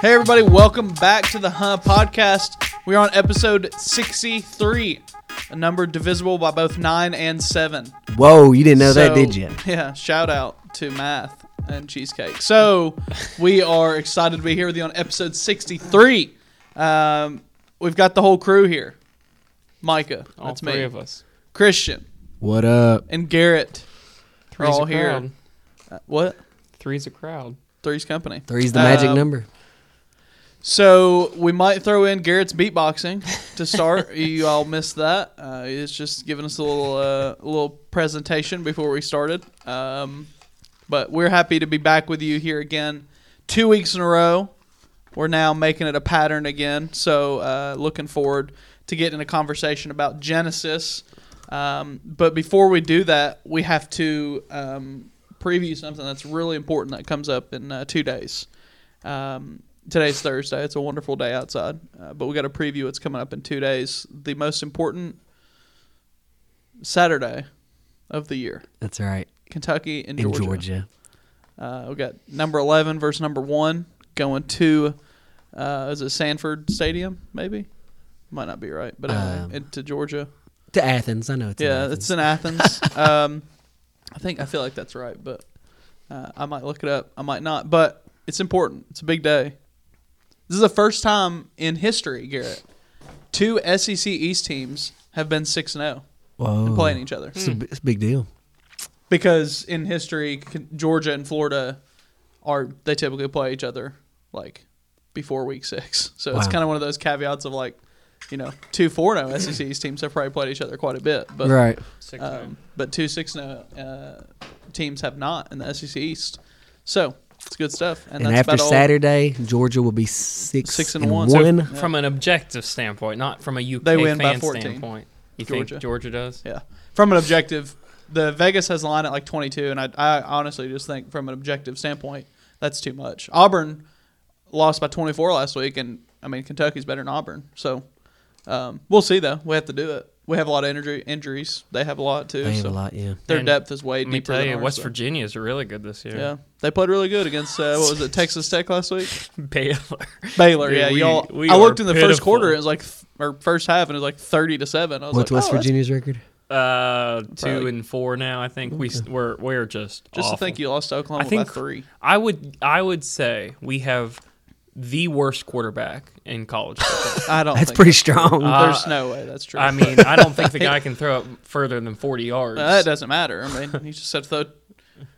Hey, everybody, welcome back to the Huh Podcast. We're on episode 63, a number divisible by both 9 and 7. Whoa, you didn't know that, So, did you? Yeah, shout out to math and cheesecake. So, we are excited to be here with you on episode 63. Um, we've got the whole crew here Micah, All that's three me, of us. Christian, What up? and Garrett. We're Three's all a here. crowd. Uh, what? Three's a crowd. Three's company. Three's the magic Um, number. So we might throw in Garrett's beatboxing to start. you all missed that. Uh, he's just giving us a little uh, a little presentation before we started. Um, but we're happy to be back with you here again, two weeks in a row. We're now making it a pattern again. So uh, looking forward to getting a conversation about Genesis. Um, but before we do that, we have to um, preview something that's really important that comes up in uh, two days. Um, today's Thursday. It's a wonderful day outside, uh, but we got a preview. It's coming up in two days. The most important Saturday of the year. That's right. Kentucky and In Georgia. Georgia. Uh, we got number eleven versus number one going to uh, is it Sanford Stadium? Maybe might not be right, but anyway, Um, into Georgia. To Athens. I know it's in yeah, Athens. it's in Athens. um, I think I feel like that's right, but uh, I might look it up. I might not, but it's important. It's a big day. This is the first time in history, Garrett. Two SEC East teams have been six and zero and playing each other. It's, a, it's a big deal. Because in history, Georgia and Florida are they typically play each other like before week six. So it's Wow. kind of one of those caveats of like, you know, two two four zero SEC East teams have probably played each other quite a bit, but right. Six um, but two six no uh, teams have not in the SEC East. So it's good stuff. And, And, that's after about all- Saturday, Georgia will be six, Six and and one. one. So- From an objective standpoint, not from a UK They win by fan 14. standpoint. You Georgia. think Georgia does? Yeah, from an objective, the Vegas has a line at like twenty two, and I, I honestly just think from an objective standpoint, that's too much. Auburn lost by twenty four last week, and I mean Kentucky's better than Auburn, so um, we'll see though. We have to do it. We have a lot of injury injuries. They have a lot too. They have so a lot, yeah. Their And depth is way Let me deeper tell than you, ours, West so. Virginia is really good this year. Yeah, they played really good against uh, what was it, Texas Tech last week? Baylor. Baylor, Dude, yeah, we- y'all. we I looked in the first pitiful. quarter. It was like, th- or first half, and it was like thirty to seven. I was What's like, West oh, that's- Virginia's record? Uh, two Probably- and four now. I think we s we're we're just Just awful. to think you lost to Oklahoma I think by three. I would I would say we have the worst quarterback in college football. I don't. That's think pretty strong. Uh, There's no way that's true. I mean, I don't think the guy can throw it further than forty yards. Uh, that doesn't matter. I mean, he just said throw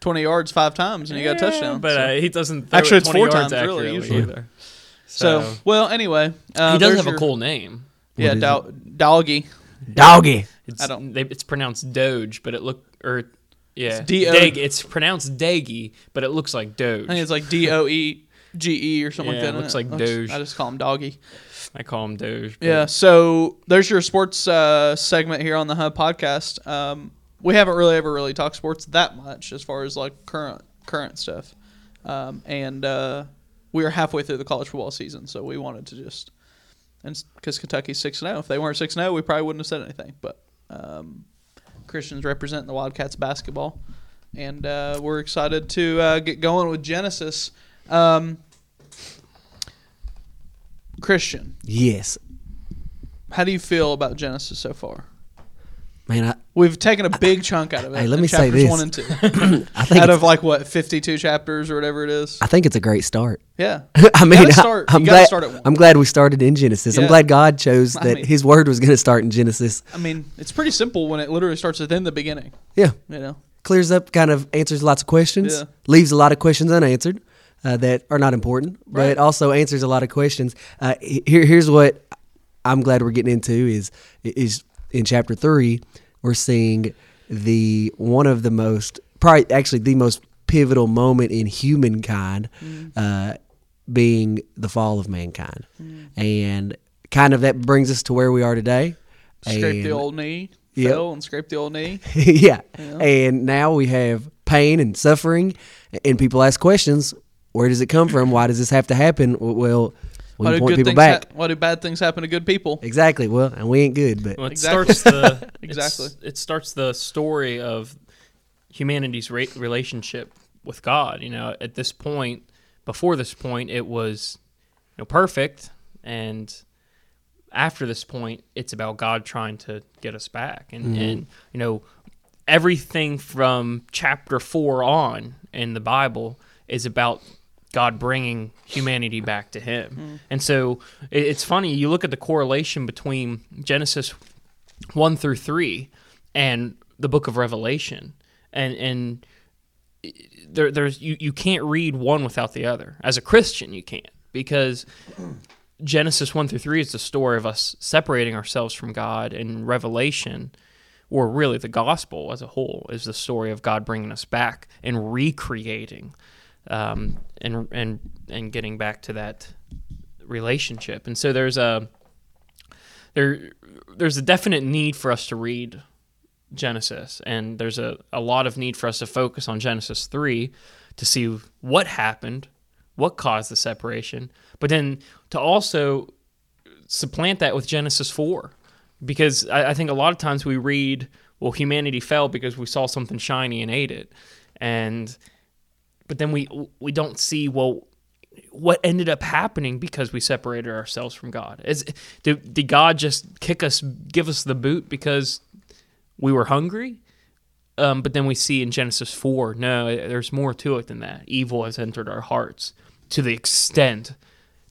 twenty yards five times and you got a touchdown. But so. uh, he doesn't. Throw Actually, it it's four times, really, usually. either. so, So, well, anyway, uh, he does there's have your- a cool name. Yeah, do- doggy. Doggy. It's, I don't- They, it's pronounced Doge, but it look or yeah, It's D-O- Dag- It's pronounced Daggy, but it looks like Doge. I think it's like D O E G E or something Yeah, like it that. looks like I just- Doge. I just call him doggy. I call him Doge. Yeah, so there's your sports uh, segment here on the Hub podcast. Um, we haven't really ever really talked sports that much as far as like current current stuff, um, and uh, we are halfway through the college football season, so we wanted to just and because Kentucky's six and zero, if they weren't six and zero, we probably wouldn't have said anything. But um, Christians representing the Wildcats basketball, and uh, we're excited to uh, get going with Genesis. Um, Christian, Yes. how do you feel about Genesis so far? Man, I, We've taken a big chunk out of it. Hey, let in me say chapters this. One and two, I think out it's, of like what fifty-two chapters or whatever it is. I think it's a great start. Yeah, I mean, gotta start- I, am you gotta glad. start at one. I'm glad we started in Genesis. Yeah. I'm glad God chose I that mean- His word was going to start in Genesis. I mean it's pretty simple when it literally starts within the beginning. Yeah, You know, clears up, kind of answers lots of questions, Yeah. leaves a lot of questions unanswered uh, that are not important, but Right. also answers a lot of questions. Uh, here, here's what I'm glad we're getting into is is in chapter three, we're seeing the one of the most probably actually the most pivotal moment in humankind, Mm. uh, being the fall of mankind, and kind of that brings us to where we are today. scrape the old knee, Yep. fell and scrape the old knee. yeah. Yeah. And now we have pain and suffering, and people ask questions. Where does it come from? Why does this have to happen? Well, Why we do point good people back. hap- why do bad things happen to good people? Exactly. Well, and we ain't good, but Well, it Exactly. starts the Exactly. exactly. It starts the story of humanity's re- relationship with God. You know, at this point, before this point, it was know, perfect, and after this point, it's about God trying to get us back, and mm-hmm. and you know, everything from chapter four on in the Bible is about God bringing humanity back to Him, and so it, it's funny. You look at the correlation between Genesis one through three and the book of Revelation, and and there, there's you, you can't read one without the other. As a Christian, you can't because Genesis one through three is the story of us separating ourselves from God, and Revelation, or really the gospel as a whole, is the story of God bringing us back and recreating, um, and and and getting back to that relationship. And so there's a there there's a definite need for us to read Genesis, and there's a, a lot of need for us to focus on Genesis 3 to see what happened, what caused the separation, but then to also supplant that with Genesis 4. Because I, I think a lot of times we read, well, humanity fell because we saw something shiny and ate it. And but then we we don't see well what ended up happening because we separated ourselves from God. Is did, did God just kick us, give us the boot because we were hungry? Um, but then we see in Genesis four, no, there's more to it than that. Evil has entered our hearts to the extent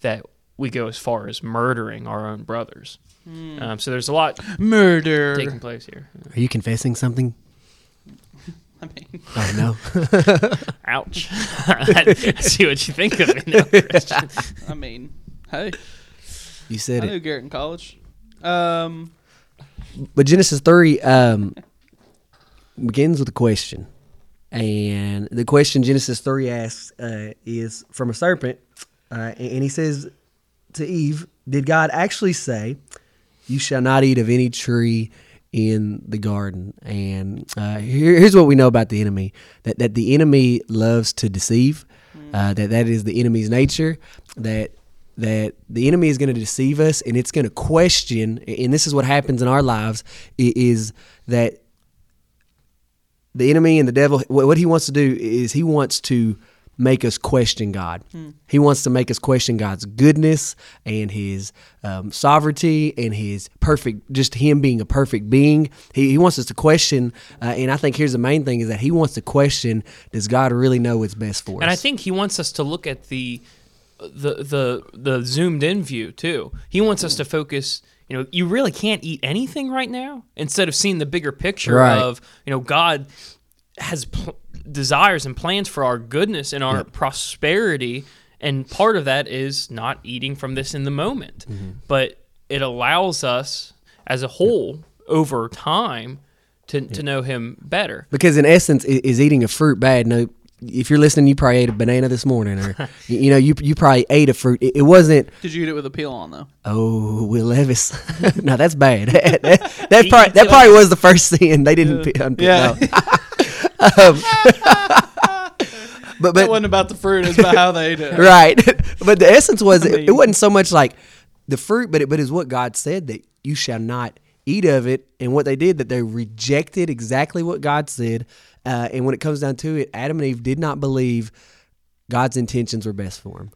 that we go as far as murdering our own brothers. Um, so there's a lot Murder. taking place here. Are you confessing something? I mean, Oh no. Ouch! I see what you think of me now, Christian. I mean, hey, You said I said knew it. Garrett in college. Um, But Genesis three um, begins with a question, and the question Genesis three asks uh, is from a serpent, uh, and he says to Eve, "Did God actually say, you shall not eat of any tree?" In the garden, and uh, here, here's what we know about the enemy: that that the enemy loves to deceive, uh, that that is the enemy's nature. That that the enemy is going to deceive us and it's going to question and this is what happens in our lives is that the enemy and the devil what what he wants to do is he wants to make us question god he wants to make us question god's goodness and his um, sovereignty and his perfect just him being a perfect being he, he wants us to question uh, and i think here's the main thing is that he wants to question does god really know what's best for us And I think he wants us to look at the the the the zoomed in view too. He wants us to focus. You know, you really can't eat anything right now. Instead of seeing the bigger picture Right. of you know God has pl- desires and plans for our goodness and our prosperity, and part of that is not eating from this in the moment. Mm-hmm. But it allows us as a whole over time to, to know Him better. Because in essence, i- is eating a fruit bad? No. If you're listening, you probably ate a banana this morning, or you you know, you you probably ate a fruit. It, it wasn't. did you eat it with a peel on though? Oh, Will Levis. no, that's bad. that, that probably that probably was the first sin. They didn't. pe- unpick- Yeah. Um, but but wasn't about the fruit; it's about how they ate it. right. but the essence was it, mean- it wasn't so much like the fruit, but it but is what God said that you shall not eat of it. And what they did that they rejected exactly what God said. Uh, and when it comes down to it, Adam and Eve did not believe God's intentions were best for them.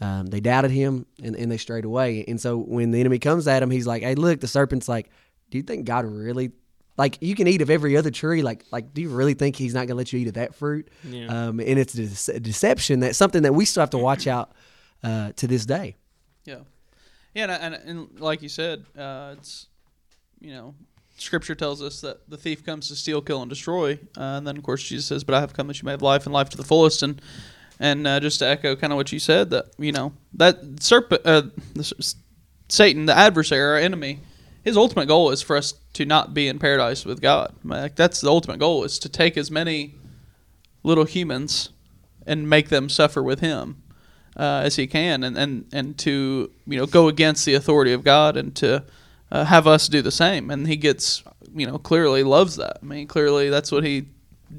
Um, they doubted him and, and they strayed away. And so when the enemy comes at him, he's like, "Hey, look!" The serpent's like, "Do you think God really like you can eat of every other tree? Like, like do you really think He's not gonna let you eat of that fruit?" Yeah. Um, and it's a dece- deception. That's something that we still have to watch out uh, to this day. Yeah, yeah, and, and, and like you said, uh, it's you know, Scripture tells us that the thief comes to steal, kill, and destroy, uh, and then of course Jesus says, "But I have come that you may have life and life to the fullest." And and uh, just to echo kind of what you said, that you know that serpent, uh, the, Satan, the adversary, our enemy, his ultimate goal is for us to not be in paradise with God. Like that's the ultimate goal is to take as many little humans and make them suffer with him uh, as he can, and, and and to you know go against the authority of God and to uh, have us do the same. And he gets you know clearly loves that. I mean, clearly that's what he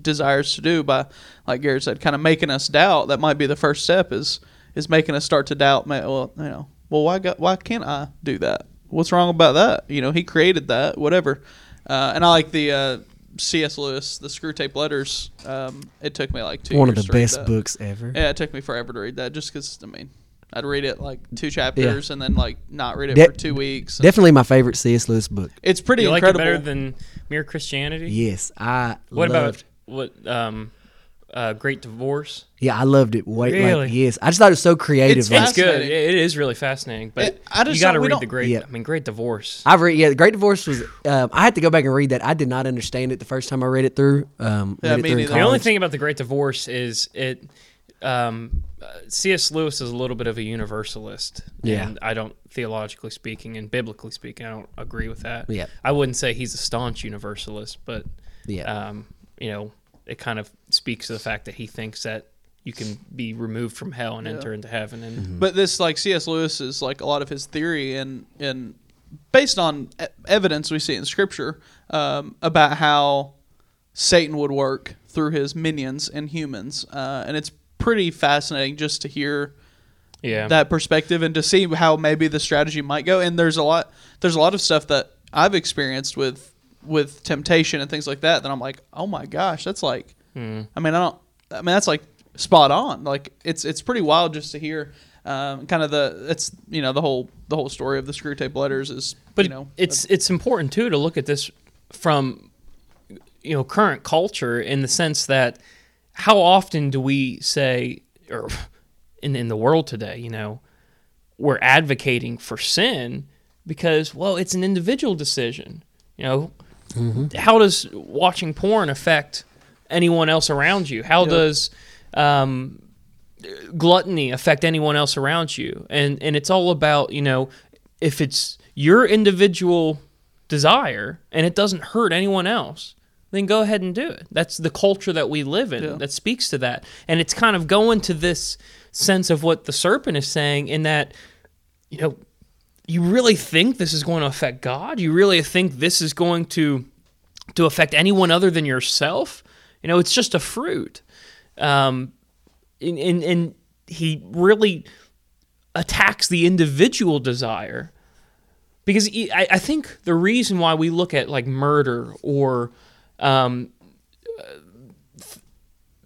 desires to do by, like Garrett said, kind of making us doubt. That might be the first step is is making us start to doubt. Well, you know, well why why can't I do that? What's wrong about that? You know, he created that, whatever. Uh, and I like the uh, C.S. Lewis, the Screwtape Letters. Um, it took me like two. One of the to best books ever. Yeah, it took me forever to read that just because, I mean, I'd read it like two chapters and then like not read it De- for two weeks. Definitely my favorite C.S. Lewis book. it's pretty you like it better than Mere Christianity? Yes, I What loved. about what um, uh, Great Divorce? Yeah, I loved it. Way Really? like yes, I just thought it was so creative. It's like- It's good. Fascinating. It is really fascinating, but It- I just you got to read the Great. Yeah. I mean, Great Divorce. I've read yeah, the Great Divorce was. Um, I had to go back and read that. I did not understand it the first time I read it through. Um, Yeah, read it through. The only thing about the Great Divorce is it. Um, uh, C.S. Lewis is a little bit of a universalist. Yeah. And I don't, theologically speaking and biblically speaking, I don't agree with that. Yeah. I wouldn't say he's a staunch universalist, but, Yeah. um, you know, it kind of speaks to the fact that he thinks that you can be removed from hell and enter into heaven. And Mm-hmm. But this like C.S. Lewis is like a lot of his theory and and based on e- evidence we see in Scripture um, about how Satan would work through his minions and humans, uh, and it's pretty fascinating just to hear yeah. that perspective and to see how maybe the strategy might go. And there's a lot there's a lot of stuff that I've experienced with with temptation and things like that then I'm like, oh my gosh, that's like, Hmm. I mean, I don't, I mean, that's like spot on. Like it's it's pretty wild just to hear. Um, kind of the it's you know the whole the whole story of the Screwtape Letters is but you know it's it's important too to look at this from you know current culture in the sense that how often do we say or in in the world today you know we're advocating for sin because well it's an individual decision you know how does watching porn affect anyone else around you? How Yeah. does um, gluttony affect anyone else around you? And and it's all about you know if it's your individual desire and it doesn't hurt anyone else then go ahead and do it. That's the culture that we live in Yeah. that speaks to that. And it's kind of going to this sense of what the serpent is saying in that you know you really think this is going to affect god? You really think this is going to to affect anyone other than yourself? You know it's just a fruit. Um and, and, and he really attacks the individual desire because he, I, I think the reason why we look at like murder or um, th-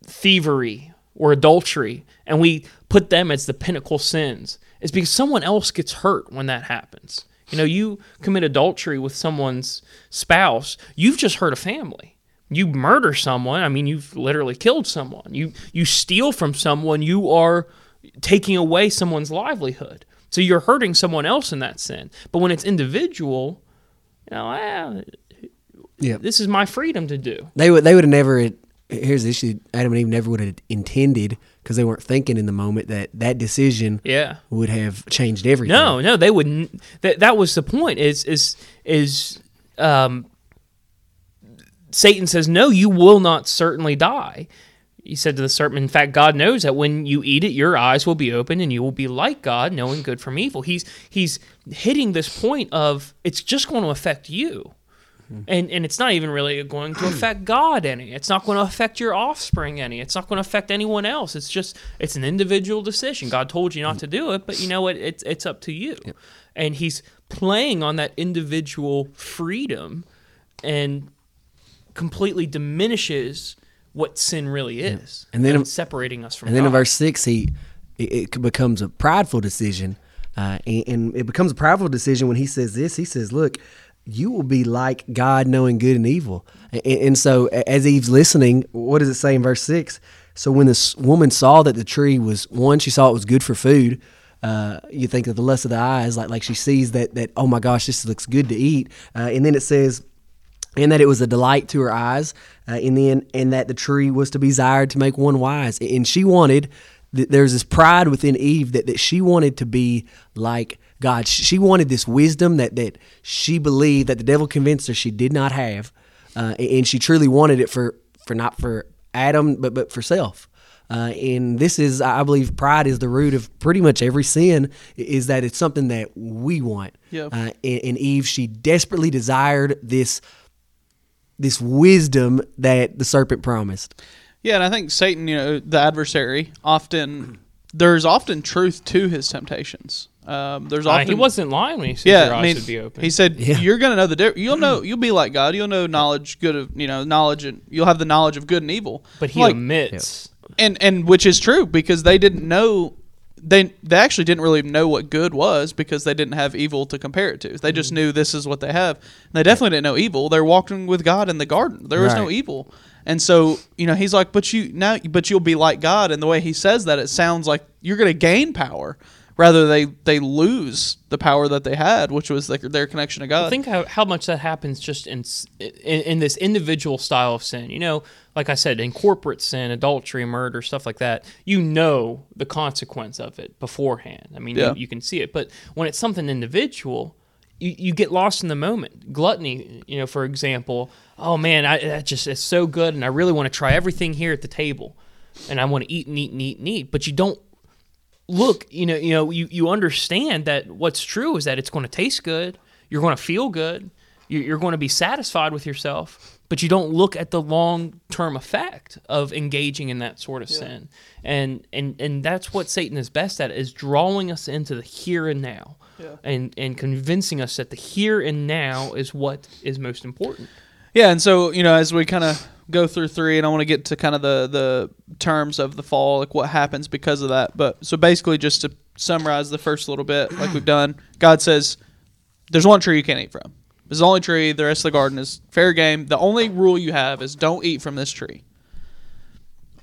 thievery or adultery and we put them as the pinnacle sins is because someone else gets hurt when that happens. You know you commit adultery with someone's spouse you've just hurt a family. You murder someone i mean you've literally killed someone. You you steal from someone you are taking away someone's livelihood. So you're hurting someone else in that sin. But when it's individual you know ah, Yeah. this is my freedom to do. They would they would have never. Here's the issue: Adam and Eve never would have intended because they weren't thinking in the moment that that decision yeah would have changed everything. No, no, they wouldn't. That that was the point. Is is is um, Satan says, "No, you will not certainly die." He said to the serpent, "In fact, God knows that when you eat it, your eyes will be open, and you will be like God, knowing good from evil." He's he's hitting this point of it's just going to affect you. And, and it's not even really going to affect God any. It's not going to affect your offspring any. It's not going to affect anyone else. It's just it's an individual decision. God told you not to do it, but you know what? It's it's up to you. And He's playing on that individual freedom, and completely diminishes what sin really is, And then- separating us from. And then in verse six, he it, it becomes a prideful decision, uh, and, and it becomes a prideful decision when he says this. He says, "Look, you will be like God, knowing good and evil." And, and so, as Eve's listening, what does it say in verse six? So when this woman saw that the tree was one, she saw it was good for food. Uh, you think of the lust of the eyes, like like she sees that that oh my gosh, this looks good to eat, uh, and then it says and that it was a delight to her eyes, uh, and then and that the tree was to be desired to make one wise. And she wanted, there's this pride within Eve that, that she wanted to be like God. She wanted this wisdom that that she believed that the devil convinced her she did not have, uh, and she truly wanted it for for not for Adam, but but for self. Uh, and this is, I believe, pride is the root of pretty much every sin. Is that it's something that we want. Yeah. Uh, and, and Eve, she desperately desired this this wisdom that the serpent promised. Yeah, and I think Satan, you know, the adversary, often there's often truth to his temptations. Um, there's Uh, often he wasn't lying when he said your eyes I mean, would be open. he said Yeah. you're gonna know the difference. You'll know. You'll be like God. You'll know knowledge, good of you know knowledge, and you'll have the knowledge of good and evil. but he like, omits. and and which is true because they didn't know they they actually didn't really know what good was because they didn't have evil to compare it to. They just knew this is what they have. And they definitely didn't know evil. They're walking with God in the garden. There was no evil. And so, you know, he's like, "But you now but you'll be like God." And the way he says that it sounds like you're going to gain power rather they they lose the power that they had, which was their, their connection to God. Think how, how much that happens just in, in in this individual style of sin. You know, like I said, in corporate sin, adultery, murder, stuff like that, you know the consequence of it beforehand. I mean, Yeah. you, you can see it. But when it's something individual, you, you get lost in the moment. Gluttony, you know, for example, oh man, I that just it's so good, and I really want to try everything here at the table, and I want to eat and eat and eat and eat, but you don't look, you know, you know, you, you understand that what's true is that it's going to taste good, you're going to feel good, you- you're going to be satisfied with yourself, but you don't look at the long term effect of engaging in that sort of sin, and and and that's what Satan is best at is drawing us into the here and now, and and convincing us that the here and now is what is most important. Yeah, and so you know, as we kind of go through three, and I want to get to kind of the the terms of the fall, like what happens because of that. But so basically, just to summarize the first little bit, like we've done, God says, "There's one tree you can't eat from. This is the only tree. The rest of the garden is fair game. The only rule you have is don't eat from this tree,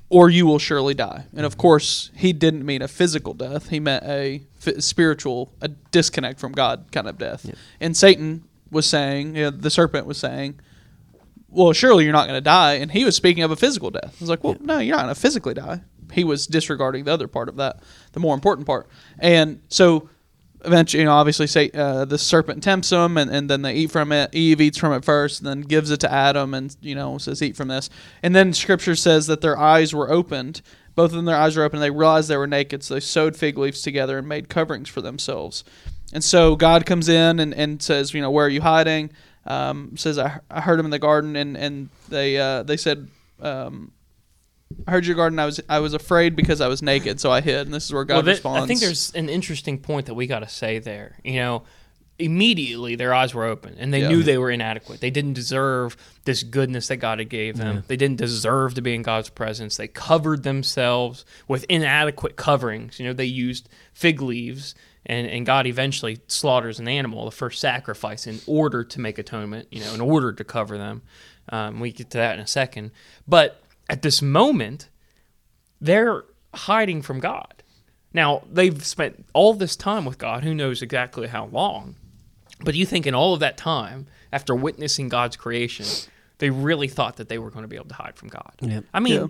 or you will surely die." And of course, He didn't mean a physical death. He meant a f- spiritual, a disconnect from God kind of death. And Satan was saying, you know, the serpent was saying well, surely you're not going to die. And he was speaking of a physical death. I was like, well, no, you're not going to physically die. He was disregarding the other part of that, the more important part. And so eventually, you know, obviously, say uh, the serpent tempts them, and, and then they eat from it. Eve eats from it first, and then gives it to Adam, and you know says, "Eat from this." And then Scripture says that their eyes were opened. Both of them, their eyes were open. And they realized they were naked, so they sewed fig leaves together and made coverings for themselves. And so God comes in and, and says, you know, where are you hiding? Um, says I, I heard him in the garden, and and they uh, they said. Um, I heard your garden. I was I was afraid because I was naked, so I hid. And this is where God Well, that- responds. I think there's an interesting point that we got to say there. You know, immediately their eyes were open and they Yeah. knew they were inadequate. They didn't deserve this goodness that God had gave them. They didn't deserve to be in God's presence. They covered themselves with inadequate coverings. You know, they used fig leaves and, and God eventually slaughters an animal, the first sacrifice, in order to make atonement, you know, in order to cover them. Um, we get to that in a second. But at this moment, they're hiding from God. Now, they've spent all this time with God, who knows exactly how long. But you think in all of that time, after witnessing God's creation, they really thought that they were going to be able to hide from God. Yep. I mean, Yeah.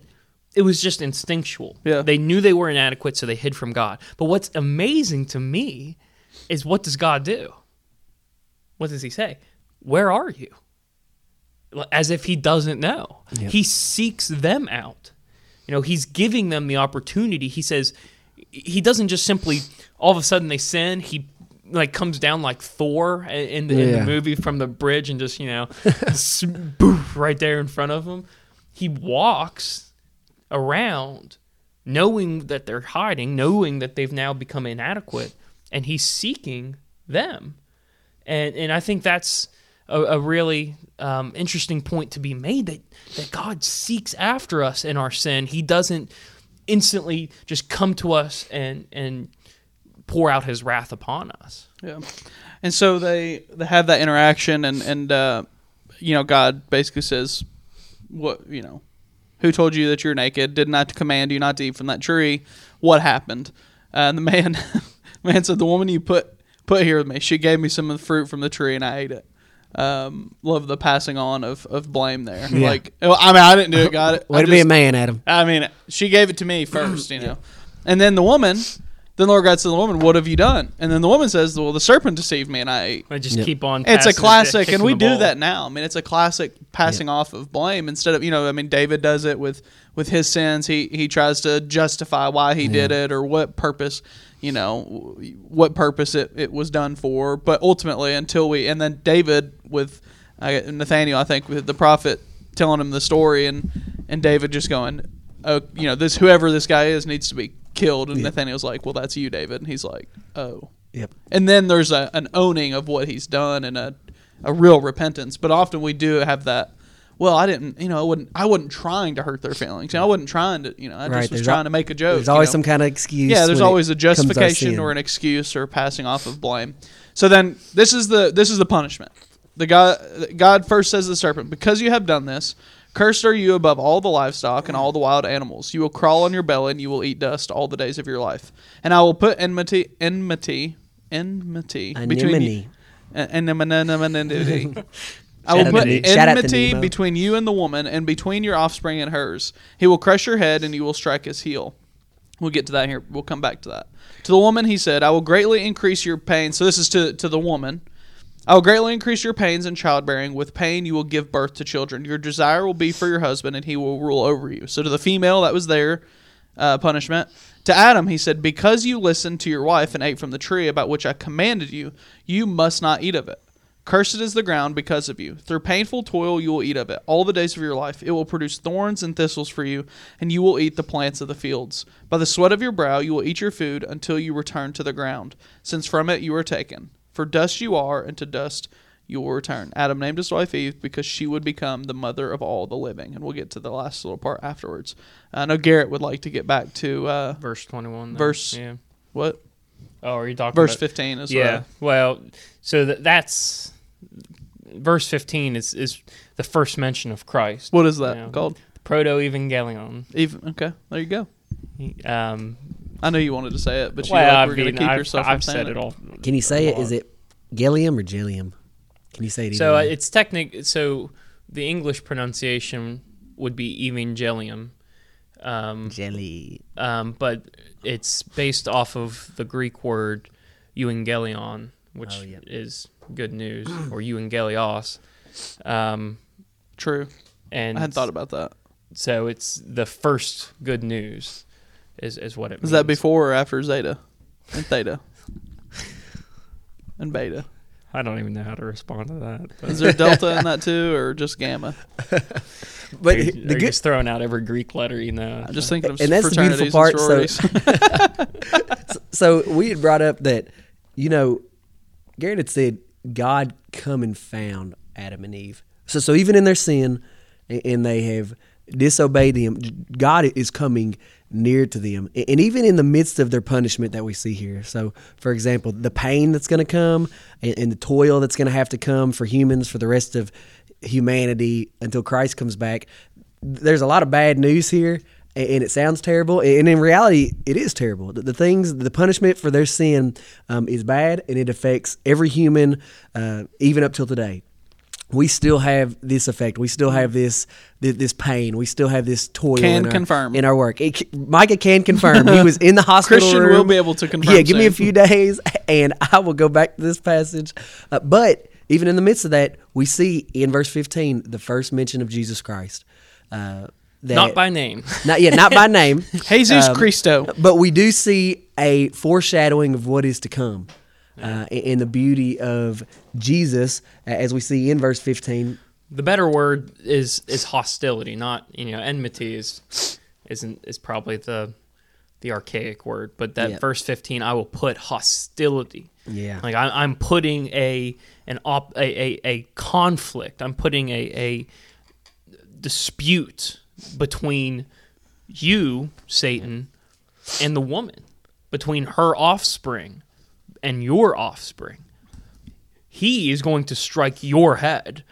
it was just instinctual. Yeah. They knew they were inadequate, so they hid from God. But what's amazing to me is what does God do? What does he say? Where are you? As if he doesn't know. Yep. He seeks them out. You know, he's giving them the opportunity. He says, he doesn't just simply all of a sudden they sin. He like comes down like Thor in the, in the movie from the bridge and just you know, boof, right there in front of him. He walks around knowing that they're hiding, knowing that they've now become inadequate, and he's seeking them. And and I think that's a, a really um, interesting point to be made that that God seeks after us in our sin. He doesn't instantly just come to us and and pour out His wrath upon us. Yeah, and so they they have that interaction, and and uh, you know God basically says, "What you know, who told you that you're naked? Did not I command you not to eat from that tree? What happened?" Uh, and the man man said, "The woman you put put here with me, she gave me some of the fruit from the tree, and I ate it." Um, love the passing on of, of blame there. Yeah. Like, I mean, I didn't do it. Got it. Way I to be a man, Adam. I mean, she gave it to me first, you know. And then the woman, then the Lord God said to the woman, What have you done? And then the woman says, Well, the serpent deceived me and I ate. I just Yep. keep on. It's a classic, and we do ball. that now. I mean, it's a classic passing off of blame instead of, you know, I mean, David does it with, with his sins. He, he tries to justify why he did it or what purpose, you know, what purpose it, it was done for. But ultimately, until we, and then David with uh, Nathaniel, I think, with the prophet telling him the story, and, and David just going, oh, you know, this whoever this guy is needs to be killed. And Yeah. Nathaniel's like, Well, that's you, David. And he's like, Oh. Yep. And then there's a, an owning of what he's done and a, a real repentance. But often we do have that well, I didn't, you know, I wasn't, I wasn't trying to hurt their feelings. You know, I wasn't trying to, you know, I Right, just was there's trying al- to make a joke. There's always know? some kind of excuse. yeah there's always a comes to our justification or an excuse or passing off of blame so then this is the this is the punishment the god god first says to the serpent because you have done this cursed are you above all the livestock and all the wild animals you will crawl on your belly and you will eat dust all the days of your life and i will put enmity enmity enmity between you Anemone. I will put to Ne- shout out to enmity between you and the woman, and between your offspring and hers. He will crush your head, and you will strike his heel. We'll get to that here. We'll come back to that. To the woman, he said, I will greatly increase your pain. So this is to, to the woman. I will greatly increase your pains in childbearing. With pain, you will give birth to children. Your desire will be for your husband, and he will rule over you. So to the female, that was their uh, punishment. To Adam, he said, Because you listened to your wife and ate from the tree about which I commanded you, you must not eat of it. Cursed is the ground because of you. Through painful toil you will eat of it all the days of your life. It will produce thorns and thistles for you, and you will eat the plants of the fields. By the sweat of your brow you will eat your food until you return to the ground, since from it you are taken. For dust you are, and to dust you will return. Adam named his wife Eve because she would become the mother of all the living. And we'll get to the last little part afterwards. I know Garrett would like to get back to uh, Verse 21. then. Verse- Yeah. what? Oh, are you talking Verse about? 15 as Yeah. well. Well, so that, that's verse 15 is is the first mention of Christ. What is that Yeah. called? Protoevangelium. Even okay, there you go. Um, I know you wanted to say it, but you well, like, were going to keep I've, yourself from I've saying said it all. Can you say it? a Is lot. it Gilliam or Gilliam? Can you say it? So uh, it's technic. So the English pronunciation would be Evangelium. Um, jelly. um, but it's based off of the Greek word euangelion, which Oh, yeah. is good news, or euangelios. Um, True. and I hadn't thought about that. so it's the first good news, is is what it Is means. that before or after Zeta and Theta and Beta? I don't even know how to respond to that. But Is there Delta in that too, or just Gamma? But are you, the are you good just throwing out every Greek letter you know. I'm just thinking of And that's the beautiful fraternities and part, so- so we had brought up that you know Garrett had said God come and found Adam and Eve. So so even in their sin and they have disobeyed them, God is coming near to them. And even in the midst of their punishment that we see here. So for example, the pain that's going to come and, the toil that's going to have to come for humans for the rest of humanity until Christ comes back. There's a lot of bad news here and it sounds terrible and in reality it is terrible the, the things the punishment for their sin um, is bad and it affects every human uh, even up till today we still have this effect we still have this this, this pain we still have this toil Can in our, confirm. in our work it, micah can confirm he was in the hospital Christian room. will be able to confirm yeah give me a few days and i will go back to this passage uh, but even in the midst of that we see in verse 15 the first mention of jesus christ uh, that, not by name. not yet, not by name. Jesus Um, Christo. But we do see a foreshadowing of what is to come uh, in in the beauty of Jesus, uh, as we see in verse 15. The better word is is hostility, not you know enmity is isn't is probably the the archaic word, but that verse fifteen, I will put hostility. Yeah. like I, I'm putting a an op a, a, a conflict. I'm putting a a dispute between you, Satan, and the woman, between her offspring and your offspring. He is going to strike your head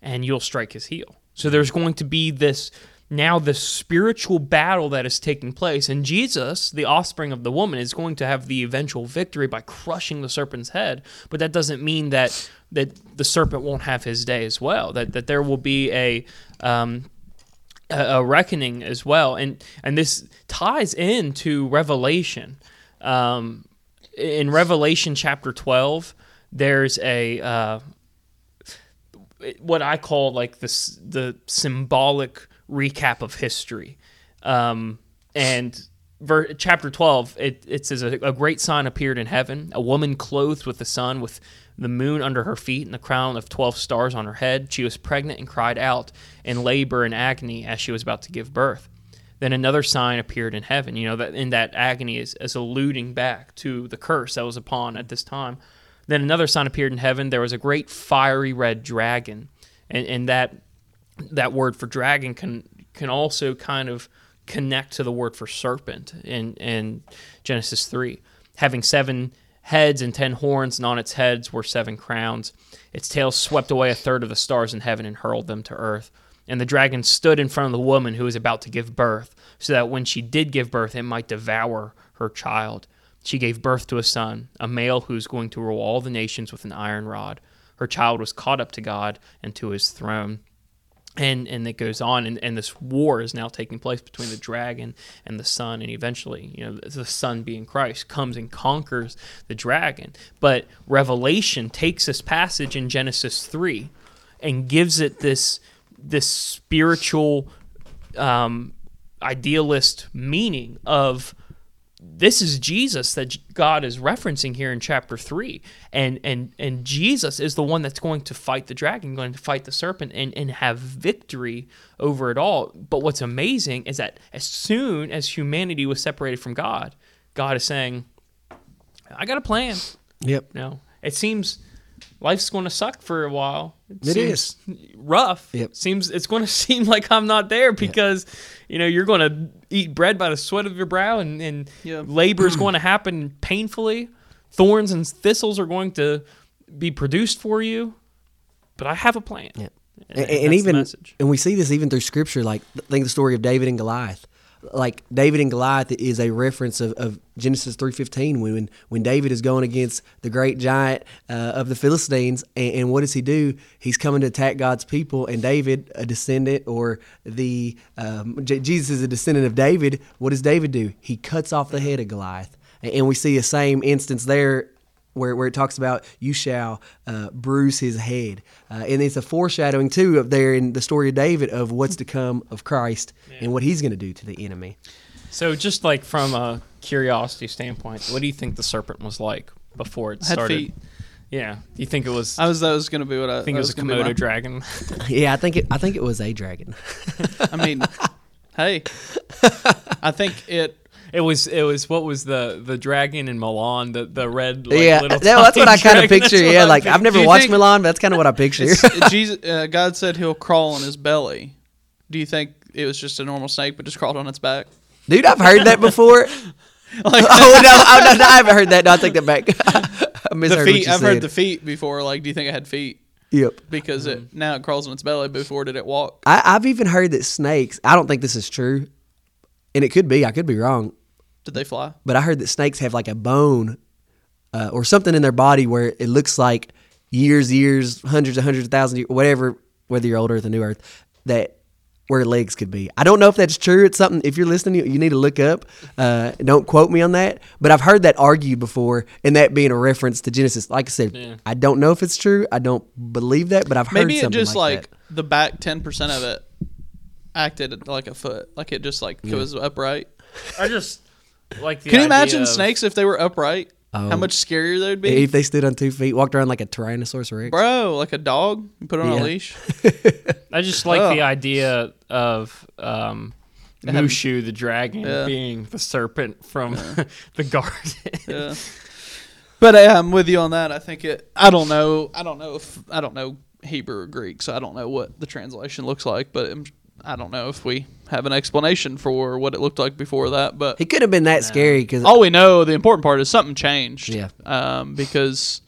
and you'll strike his heel. So there's going to be this now this spiritual battle that is taking place and Jesus, the offspring of the woman is going to have the eventual victory by crushing the serpent's head, but that doesn't mean that that the serpent won't have his day as well. That that there will be a um, a, reckoning as well, and and this ties into Revelation. Um, in Revelation chapter twelve, there's a uh, what I call like this the symbolic recap of history, um, and. Ver, chapter 12 it, it says a, a great sign appeared in heaven a woman clothed with the sun with the moon under her feet and the crown of 12 stars on her head she was pregnant and cried out in labor and agony as she was about to give birth then another sign appeared in heaven. You know that in that agony is, is alluding back to the curse that was upon at this time. Then another sign appeared in heaven. There was a great fiery red dragon. And, and that that word for dragon can can also kind of connect to the word for serpent in in Genesis three, having seven heads and ten horns, and on its heads were seven crowns. Its tail swept away a third of the stars in heaven and hurled them to earth. And the dragon stood in front of the woman who was about to give birth, so that when she did give birth, it might devour her child. She gave birth to a son, a male who's going to rule all the nations with an iron rod. Her child was caught up to God and to his throne and and it goes on and, and this war is now taking place between the dragon and the son and eventually you know the son being christ comes and conquers the dragon but revelation takes this passage in genesis 3 and gives it this this spiritual um, idealist meaning of this is Jesus that God is referencing here in chapter three, and and and Jesus is the one that's going to fight the dragon, going to fight the serpent, and and have victory over it all. But what's amazing is that as soon as humanity was separated from God, God is saying, "I got a plan." Yep. No, it seems life's going to suck for a while. It is rough. Yep. Seems it's going to seem like I'm not there because you know you're going to eat bread by the sweat of your brow, and and Yeah. labor is going to happen painfully. Thorns and thistles are going to be produced for you, but I have a plan. Yeah. And, and, that's and even and we see this even through scripture like th- think the story of david and goliath like david and goliath is a reference of, of genesis 3.15 when when david is going against the great giant uh, of the philistines and, and what does he do? He's coming to attack god's people and david a descendant or the um, J- jesus is a descendant of david. What does david do? He cuts off the head of goliath. And, and we see the same instance there where, where it talks about you shall uh, bruise his head. Uh, and it's a foreshadowing, too, up there in the story of David of what's to come of Christ and what he's going to do to the enemy. So, just like from a curiosity standpoint, what do you think the serpent was like before it Had started? feet. Yeah. Do you think it was? I was that was gonna be what I, I think it was a Komodo my- dragon. yeah, I think it. I think it was a dragon. I mean, hey, I think it. It was it was what was the the dragon in Mulan the the red like, yeah, little that- that's what I kind of picture. what Yeah, I like I've never watched think- Mulan, but that's kind of what I picture. Jesus, uh, God said He'll crawl on His belly. Do you think it was just a normal snake, but just crawled on its back? Dude, I've heard that before. Like oh no, oh, no, no, I haven't heard that. No, I take that back. I the misheard feet. what you I've said. heard the feet before. Like, do you think it had feet? Yep. Because Mm-hmm. it now it crawls on its belly. Before did it walk? I, I've even heard that snakes. I don't think this is true, and it could be. I could be wrong. Did they fly? but I heard that snakes have like a bone uh, or something in their body where it looks like years, years, hundreds and hundreds of thousands, years, whatever, whether you're old Earth or New Earth, that where legs could be. I don't know if that's true. It's something. If you're listening, you, you need to look up. Uh, don't quote me on that, but I've heard that argued before, and that being a reference to Genesis. Like I said, Yeah. I don't know if it's true. I don't believe that, but I've heard Maybe it something just like, like, the back ten percent of it acted like a foot. Like it just like it was upright. I just like the Can you idea imagine of- snakes if they were upright? Oh. How much scarier they would be, If they stood on two feet, walked around like a Tyrannosaurus Rex. bro. Like a dog, you put it on Yeah. a leash. I just like Ugh. the idea of um, It Mushu the dragon Yeah. being the serpent from the garden. yeah. But uh, I'm with you on that. I think it. I don't know. I don't know if I don't know Hebrew or Greek, so I don't know what the translation looks like. But I'm, I don't know if we have an explanation for what it looked like before that. But He could have been that scary because all we know, the important part is something changed. Yeah. Um, because,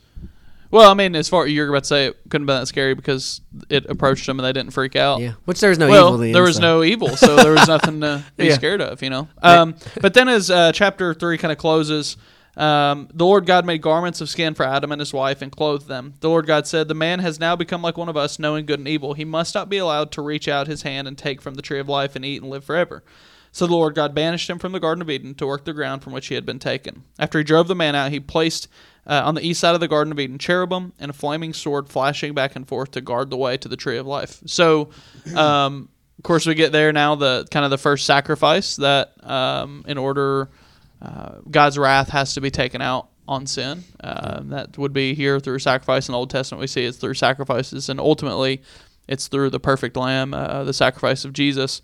well, I mean, as far you're about to say, it couldn't have been that scary because it approached them and they didn't freak out. yeah, which there's no well, evil then. there was so. no evil, so there was nothing to be Yeah. scared of, you know. Um, but then as uh, chapter three kind of closes, um, the Lord God made garments of skin for Adam and his wife and clothed them. The Lord God said, "The man has now become like one of us, knowing good and evil. He must not be allowed to reach out his hand and take from the tree of life and eat and live forever." So the Lord God banished him from the Garden of Eden to work the ground from which he had been taken. After he drove the man out, he placed uh, on the east side of the Garden of Eden cherubim and a flaming sword flashing back and forth to guard the way to the tree of life. So, um, of course, we get there now. The kind of the first sacrifice that, um, in order, uh, God's wrath has to be taken out on sin. Uh, that would be here through sacrifice in the Old Testament. We see it's through sacrifices, and ultimately, it's through the perfect Lamb, uh, the sacrifice of Jesus.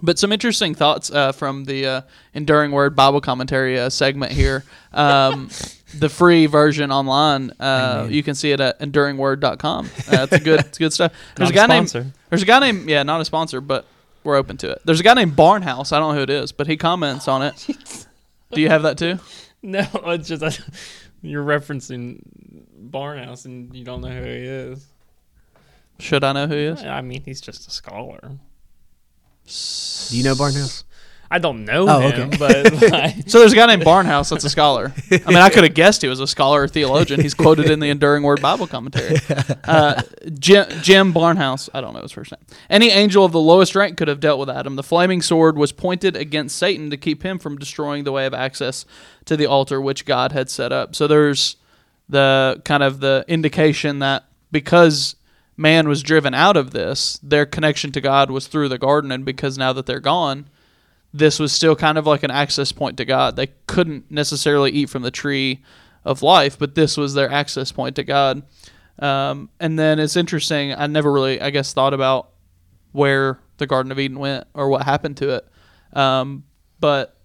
But some interesting thoughts uh, from the uh, Enduring Word Bible Commentary uh, segment here. Um, the free version online, uh, you can see it at enduringword.com. It's a good, it's good stuff. There's Not a a guy named. There's a guy named yeah, not a sponsor, but we're open to it. There's a guy named Barnhouse. I don't know who it is, but he comments on it. Do you have that too? No, it's just I, you're referencing Barnhouse and you don't know who he is. Should I know who he is? I mean, he's just a scholar. Do you know Barnhouse? I don't know Oh, him, okay. but like, So there's a guy named Barnhouse that's a scholar. I mean, I could have guessed he was a scholar or theologian. He's quoted in the Enduring Word Bible commentary. Uh, Jim, Jim Barnhouse, I don't know his first name. Any angel of the lowest rank could have dealt with Adam. The flaming sword was pointed against Satan to keep him from destroying the way of access to the altar which God had set up. So there's the kind of the indication that because man was driven out of this, their connection to God was through the garden, and because now that they're gone, this was still kind of like an access point to God. They couldn't necessarily eat from the tree of life, but this was their access point to God. Um, and then it's interesting. I never really, I guess, thought about where the Garden of Eden went or what happened to it. Um, but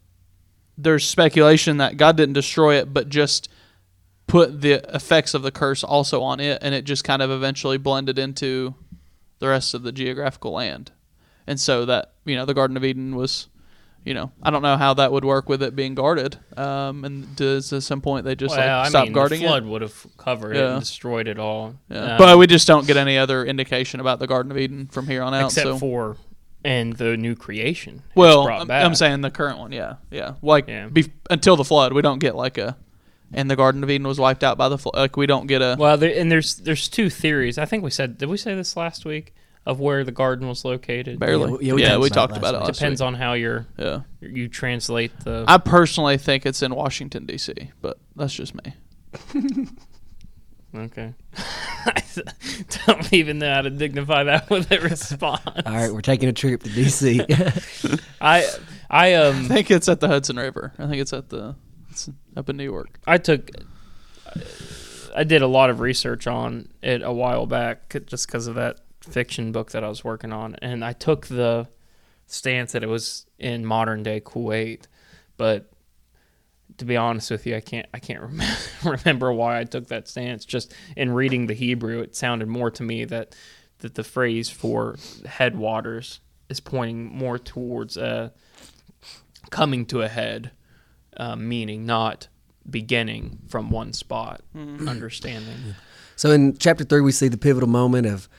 there's speculation that God didn't destroy it, but just put the effects of the curse also on it, and it just kind of eventually blended into the rest of the geographical land. And so that you know the Garden of Eden was, you know, I don't know how that would work with it being guarded. Um, and does at some point they just well, like I stop mean, guarding the flood it? would have covered it and destroyed it all. Yeah. Um, but we just don't get any other indication about the Garden of Eden from here on out. except so. for and the new creation. well, brought I'm. I'm saying the current one, yeah, yeah. Like Yeah. bef- until the flood, we don't get like a, and the Garden of Eden was wiped out by the flood. Like we don't get a. Well, there, and there's there's two theories. I think we said did we say this last week of where the garden was located? Barely. Yeah, we- yeah, we yeah, talked we about talked it about it last last Depends week. on how you're Yeah. you translate the. I personally think it's in Washington D.C., but that's just me. okay. I don't even know how to dignify that with a response. All right, we're taking a trip to DC. I I I um think it's at the Hudson River. I think it's at the it's up in New York. I took I did a lot of research on it a while back just because of that fiction book that I was working on, and I took the stance that it was in modern day Kuwait, but to be honest with you, I can't I can't rem- remember why I took that stance. Just in reading the Hebrew, it sounded more to me that that the phrase for headwaters is pointing more towards uh, coming to a head, uh, meaning not beginning from one spot. Understanding. So in chapter three, we see the pivotal moment of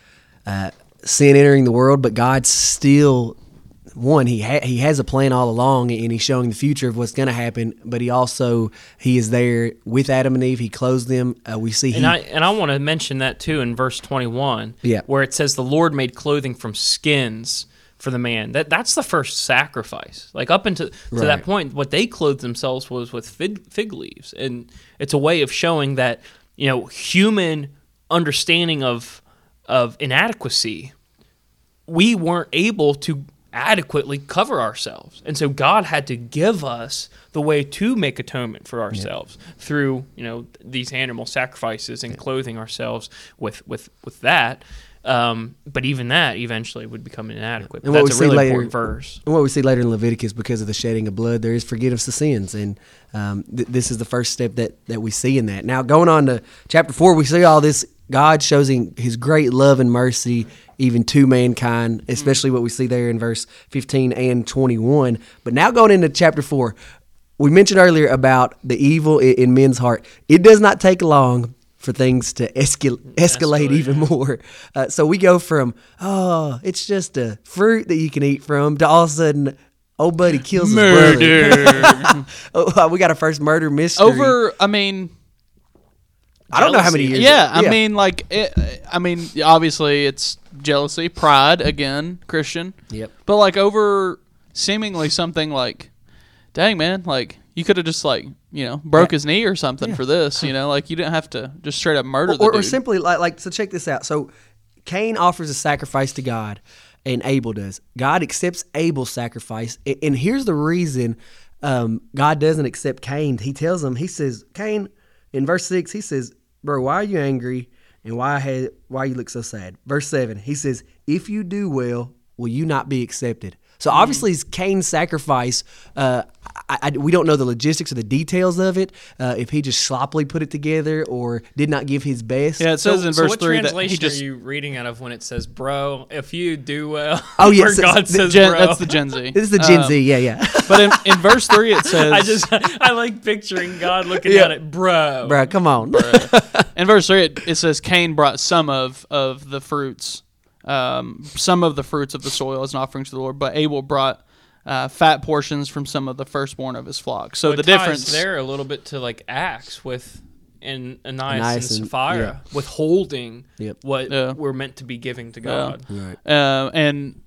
uh, sin entering the world, but God still one he ha- he has a plan all along, and he's showing the future of what's going to happen. But he also he is there with Adam and Eve. He clothes them. Uh, we see he And I and I want to mention that too in verse 21 Yeah. where it says the Lord made clothing from skins for the man. That that's the first sacrifice. Like up until to that point what they clothed themselves was with fig, fig leaves and it's a way of showing that you know human understanding of of inadequacy we weren't able to adequately cover ourselves. And so God had to give us the way to make atonement for ourselves through, you know, these animal sacrifices and clothing ourselves with with with that. Um, but even that eventually would become inadequate. And what that's a we see really later- important verse. And what we see later in Leviticus, because of the shedding of blood, there is forgiveness of sins, and um, th- this is the first step that that we see in that. Now, going on to chapter four, we see all this. God shows His great love and mercy, even to mankind, especially what we see there in verse fifteen and twenty-one. But now going into chapter four, we mentioned earlier about the evil in men's heart. It does not take long for things to escal- escalate Escalate, even more. Uh, so we go from oh, it's just a fruit that you can eat from to all of a sudden, old buddy kills his brother. Murder oh, we got our first murder mystery. over. I mean, I don't know how many years. yeah, I mean, like, it, I mean, obviously it's jealousy, pride again, Christian. Yep. But like over seemingly something like, dang man, like you could have just like you know broke his knee or something for this. You know, like you didn't have to just straight up murder the or, or simply like like so check this out. So Cain offers a sacrifice to God, and Abel does. God accepts Abel's sacrifice, a- and here's the reason um, God doesn't accept Cain. He tells him, he says, Cain, in verse six, he says, "Bro, why are you angry, and why had why you look so sad?" Verse seven, he says, "If you do well, will you not be accepted?" So obviously, it's Cain's sacrifice. Uh, I, I- we don't know the logistics or the details of it. Uh, if he just sloppily put it together or did not give his best. Yeah, it says in verse what three that translation he just are you reading out of when it says "bro"? If you do well, Oh, yeah, so- God says Gen, "bro." that's the Gen Z. This is the Gen Um, Z. Yeah, yeah. But in, in verse three, it says I just I like picturing God looking Yeah. at it, bro. Bruh, come on. in verse three, it, it says Cain brought some of of the fruits, um, some of the fruits of the soil as an offering to the Lord, but Abel brought uh, fat portions from some of the firstborn of his flock. So Well, the it ties difference there a little bit to like Acts with and Ananias, Ananias and and- Sapphira withholding Yep. what Yeah. we're meant to be giving to God. Right. uh, and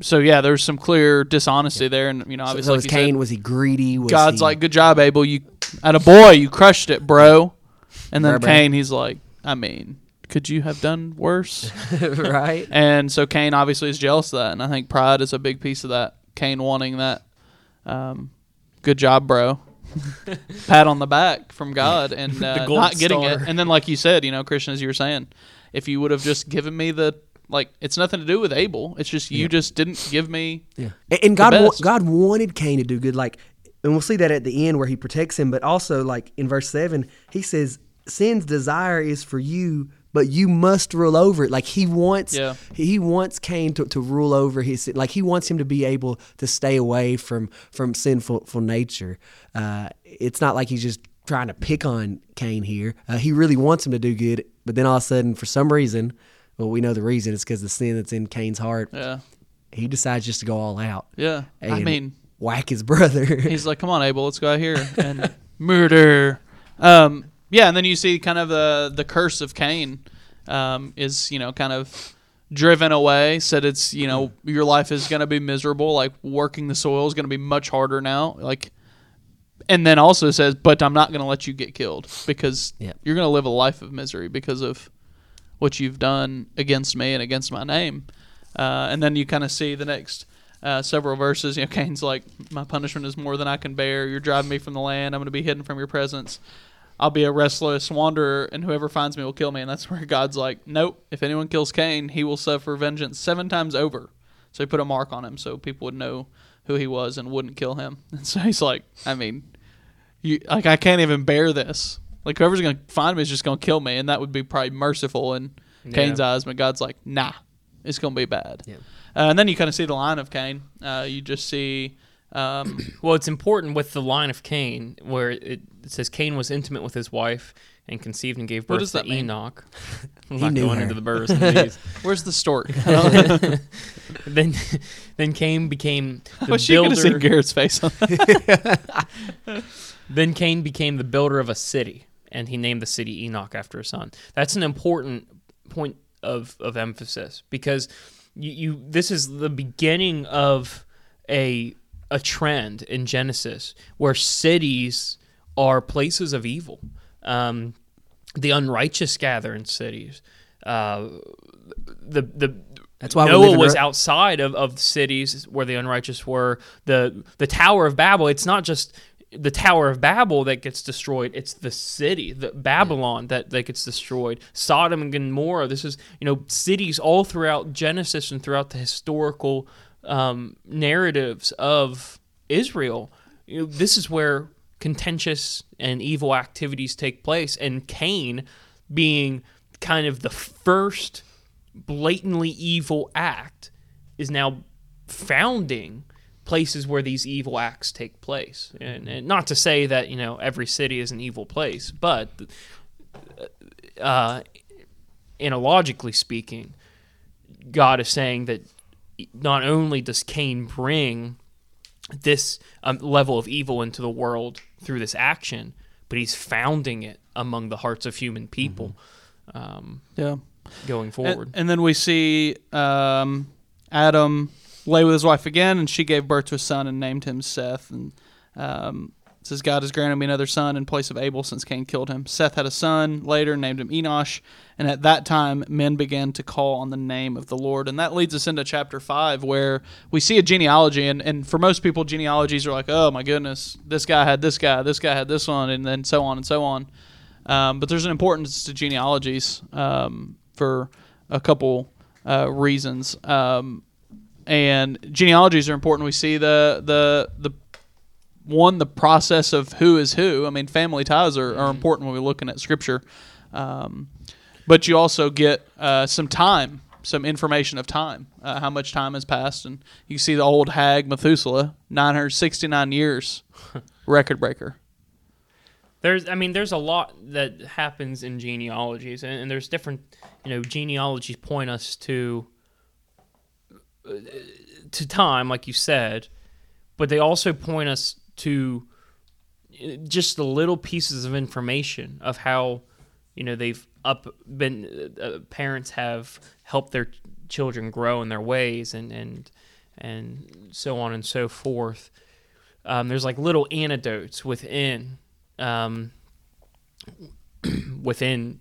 so yeah, there's some clear dishonesty there, and you know obviously so like was you Cain? said, was he greedy? Was God's he, like, "Good job, Abel. You, at a boy, you crushed it, bro." And then Bruh, bruh. Cain, he's like, "I mean, could you have done worse?" right? And so Cain obviously is jealous of that, and I think pride is a big piece of that. Cain wanting that, um, good job, bro. Pat on the back from God, and uh, gold not getting star. it. And then, like you said, you know, Christian, as you were saying, if you would have just given me the like, it's nothing to do with Abel. It's just you just didn't give me. Yeah, and, and God, wa- best. God wanted Cain to do good. Like, and we'll see that at the end where He protects him. But also, like in verse seven, He says, "Sin's desire is for you, but you must rule over it." Like He wants, Yeah. he, wants Cain to, to rule over his. Like He wants him to be able to stay away from from sinful nature. Uh, it's not like He's just trying to pick on Cain here. Uh, he really wants him to do good, but then all of a sudden, for some reason. Well, we know the reason. It's because the sin that's in Cain's heart. Yeah, He decides just to go all out yeah. I mean, whack his brother. he's like, "Come on, Abel, let's go out here and murder." Um, yeah, and then you see kind of the the curse of Cain um, is you know kind of driven away. Said it's you know your life is going to be miserable. Like working the soil is going to be much harder now. Like, and then also says, "But I'm not going to let you get killed because Yeah. you're going to live a life of misery because of what you've done against me and against my name." Uh, and then you kind of see the next uh, several verses. You know, Cain's like, "My punishment is more than I can bear. You're driving me from the land. I'm going to be hidden from your presence. I'll be a restless wanderer, and whoever finds me will kill me." And that's where God's like, "Nope. If anyone kills Cain, he will suffer vengeance seven times over." So he put a mark on him so people would know who he was and wouldn't kill him. And so he's like, "I mean, you like I can't even bear this. Like whoever's going to find me is just going to kill me, and that would be probably merciful in Cain's eyes." But God's like, "Nah, it's going to be bad." Yeah. Uh, and then you kind of see the line of Cain. Uh, you just see, um, Well, it's important with the line of Cain, where it, it says Cain was intimate with his wife and conceived and gave birth What does to that mean? Enoch. I'm not going her. into the verse. and these. where's the stork? then, then Cain became I the wish you could have builder. Garrett's face on. Then Cain became the builder of a city, and he named the city Enoch after his son. That's an important point of, of emphasis because you, you this is the beginning of a a trend in Genesis where cities are places of evil. Um, the unrighteous gather in cities. Uh, the the That's why Noah was outside of, of cities where the unrighteous were. The the Tower of Babel. It's not just the Tower of Babel that gets destroyed. It's the city, the Babylon that, that gets destroyed. Sodom and Gomorrah. This is you know cities all throughout Genesis and throughout the historical um, narratives of Israel. You know, this is where contentious and evil activities take place, and Cain being kind of the first blatantly evil act is now founding places where these evil acts take place. And, and not to say that, you know, every city is an evil place, but uh, analogically speaking, God is saying that not only does Cain bring this um, level of evil into the world through this action, but he's founding it among the hearts of human people um, Yeah. going And, forward. and then we see um, Adam lay with his wife again, and she gave birth to a son and named him Seth. And um, says, God has granted me another son in place of Abel since Cain killed him. Seth had a son later, named him Enosh. And at that time, men began to call on the name of the Lord. And that leads us into chapter 5, where we see a genealogy. And, and for most people, genealogies are like, oh my goodness, this guy had this guy, this guy had this one, and then so on and so on. Um, but there's an importance to genealogies um, for a couple uh, reasons. Um, and genealogies are important. We see the the the one the process of who is who. I mean, family ties are, are important when we're looking at scripture. Um, but you also get uh, some time, some information of time, uh, how much time has passed, and you see the old hag Methuselah, 969 years, record breaker. There's, I mean, there's a lot that happens in genealogies, and, and there's different, you know, genealogies point us to uh, to time, like you said, but they also point us to just the little pieces of information of how, you know, they've up been uh, uh, parents have helped their children grow in their ways, and and and so on and so forth. Um, there's like little anecdotes within um, within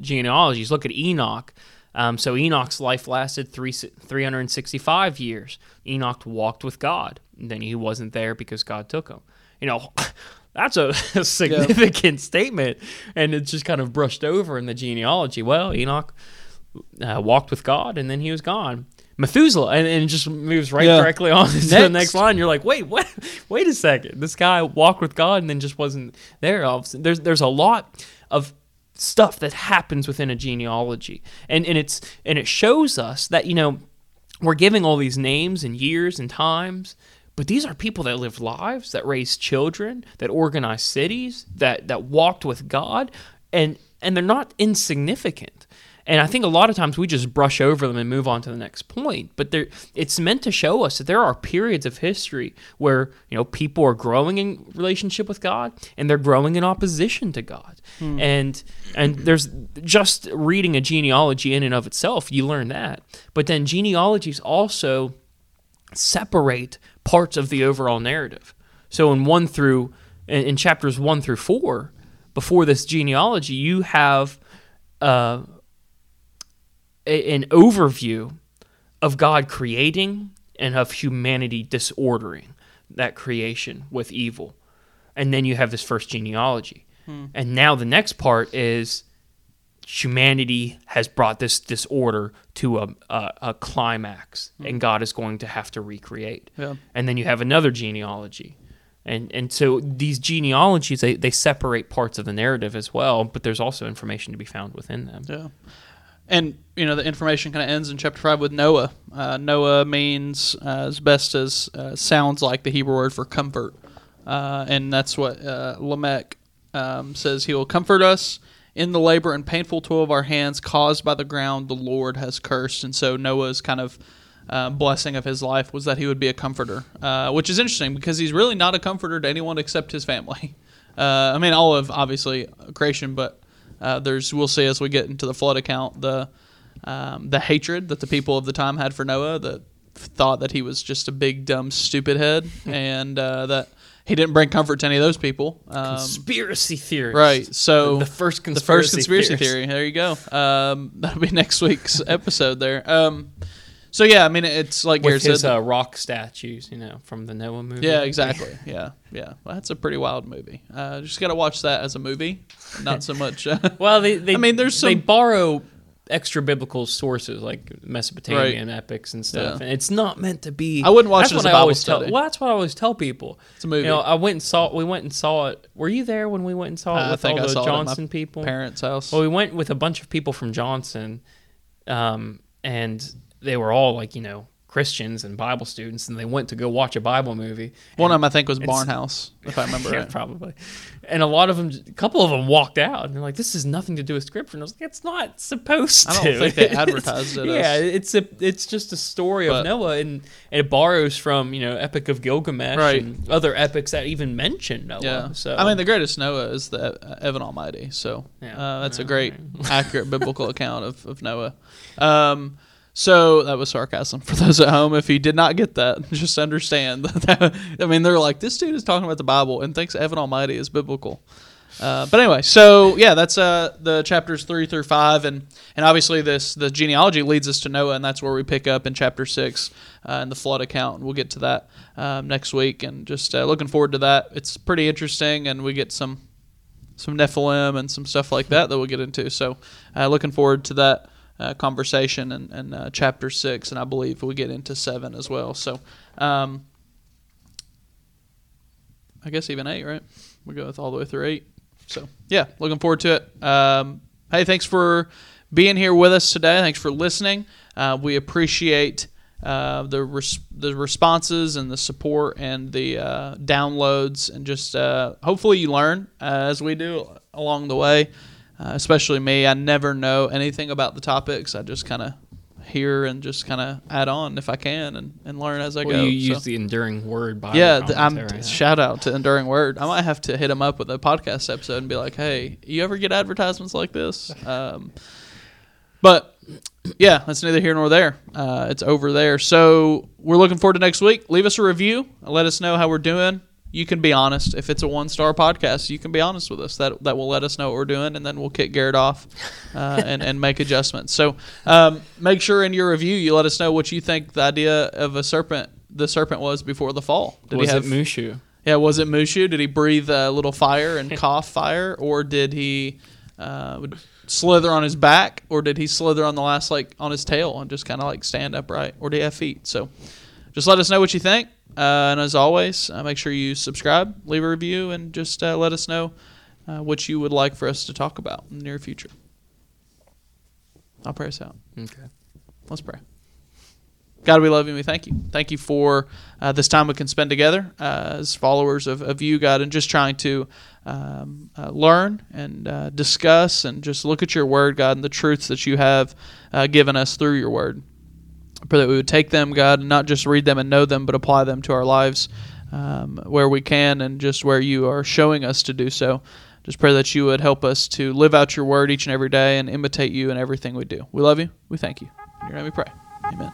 genealogies. Look at Enoch. Um, so Enoch's life lasted three, 365 years. Enoch walked with God. And then he wasn't there because God took him. You know, that's a, a significant statement. And it's just kind of brushed over in the genealogy. Well, Enoch uh, walked with God and then he was gone. Methuselah, and, and just moves right Yeah. directly on to the Next. next line. You're like, wait, what? Wait a second. This guy walked with God and then just wasn't there. All of a sudden- There's there's a lot of stuff that happens within a genealogy, and and it's and it shows us that you know we're giving all these names and years and times. But these are people that lived lives, that raised children, that organized cities, that that walked with God, and and they're not insignificant. And I think a lot of times we just brush over them and move on to the next point. But there, it's meant to show us that there are periods of history where you know people are growing in relationship with God and they're growing in opposition to God. And and there's just reading a genealogy in and of itself, you learn that. But then genealogies also separate parts of the overall narrative. So in one through in, in chapters one through four, before this genealogy, you have uh, a, an overview of God creating and of humanity disordering that creation with evil, and then you have this first genealogy, hmm. and now the next part is humanity has brought this disorder to a, a, a climax hmm. and God is going to have to recreate. Yeah. And then you have another genealogy. And and so these genealogies they, they separate parts of the narrative as well, but there's also information to be found within them. Yeah. And you know the information kind of ends in chapter five with Noah. Uh, Noah means uh, as best as uh, sounds like the Hebrew word for comfort, uh, and that's what uh, Lamech um, says. He will comfort us in the labor and painful toil of our hands caused by the ground the Lord has cursed. And so Noah's kind of uh, blessing of his life was that he would be a comforter, which is interesting because he's really not a comforter to anyone except his family. I mean, all of obviously creation, but uh, there's we'll see as we get into the flood account the um, the hatred that the people of the time had for Noah that thought that he was just a big dumb stupid head and uh, that he didn't bring comfort to any of those people. Um, Conspiracy theory. right. So The first the first conspiracy conspiracy theorist. theory. There you go. Um, that'll be next week's episode there. Um, so yeah, I mean it's like With his said. uh, rock statues, you know, from the Noah movie. yeah, exactly. Yeah, yeah. Well, that's a pretty wild movie. Uh, just got to watch that as a movie, not so much. Uh, Well, they, they I mean, there's they some- borrow extra biblical sources like Mesopotamian epics and stuff, Yeah. and it's not meant to be. I wouldn't watch that's it as what a I Bible study. Tell, well, that's what I always tell people. It's a movie. You know, I went and saw. We went and saw it. Were you there when we went and saw it with think all I the saw it my Johnson people? parents' house. Well, we went with a bunch of people from Johnson, um, and they were all like you know Christians and Bible students, and they went to go watch a Bible movie. One of them I think was Barnhouse, if I remember yeah, right. probably. And a lot of them, a couple of them walked out, and they're like, "This has nothing to do with scripture." And I was like, "It's not supposed to." I don't think they advertised it yeah, as- it's a, it's just a story But- of Noah, and, and it borrows from you know Epic of Gilgamesh Right. and other epics that even mention Noah. Yeah. So I mean, the greatest Noah is the uh, Evan Almighty. So Yeah. uh, that's a Yeah, great, accurate biblical account of, of Noah. Um, so that was sarcasm for those at home. If you did not get that, just understand that. I mean, they're like, this dude is talking about the Bible and thinks Evan Almighty is biblical. Uh, but anyway, so yeah, that's uh, the chapters three through five, and and obviously this the genealogy leads us to Noah, and that's where we pick up in chapter six uh, in the flood account. We'll get to that um, next week, and just uh, looking forward to that. It's pretty interesting, and we get some some Nephilim and some stuff like that that we'll get into. So uh, looking forward to that uh, conversation and, and uh, chapter six, and I believe we get into seven as well. So, um, I guess even eight, right? We go with all the way through eight. So, yeah, looking forward to it. Um, hey, thanks for being here with us today. Thanks for listening. Uh, we appreciate uh, the res- the responses and the support and the uh, downloads and just uh, hopefully you learn uh, as we do along the way. Uh, especially me, I never know anything about the topics. I just kind of hear and just kind of add on if I can and, and learn as I Well, go. you So- use the enduring word Bible yeah, th- I'm commentary. shout out to Enduring Word. I might have to hit him up with a podcast episode and be like, "Hey, you ever get advertisements like this?" Um, but yeah, that's neither here nor there. Uh, it's over there. So we're looking forward to next week. Leave us a review. Let us know how we're doing. You can be honest. If it's a one star podcast, you can be honest with us. That that will let us know what we're doing, and then we'll kick Garrett off uh, and and make adjustments. So um, make sure in your review you let us know what you think the idea of a serpent the serpent was before the fall. Did was he have it Mushu? yeah, was it Mushu? Did he breathe a little fire and cough fire, or did he uh, slither on his back, or did he slither on the last like on his tail and just kind of like stand upright, or did he have feet? So, just let us know what you think, uh, and as always, uh, make sure you subscribe, leave a review, and just uh, let us know uh, what you would like for us to talk about in the near future. I'll pray us out. Okay. Let's pray. God, we love you and we thank you. Thank you for uh, this time we can spend together uh, as followers of, of you, God, and just trying to um, uh, learn and uh, discuss and just look at your word, God, and the truths that you have uh, given us through your word. Pray that we would take them, God, and not just read them and know them, but apply them to our lives um, where we can and just where you are showing us to do so. Just pray that you would help us to live out your word each and every day and imitate you in everything we do. We love you. We thank you. In your name we pray. Amen.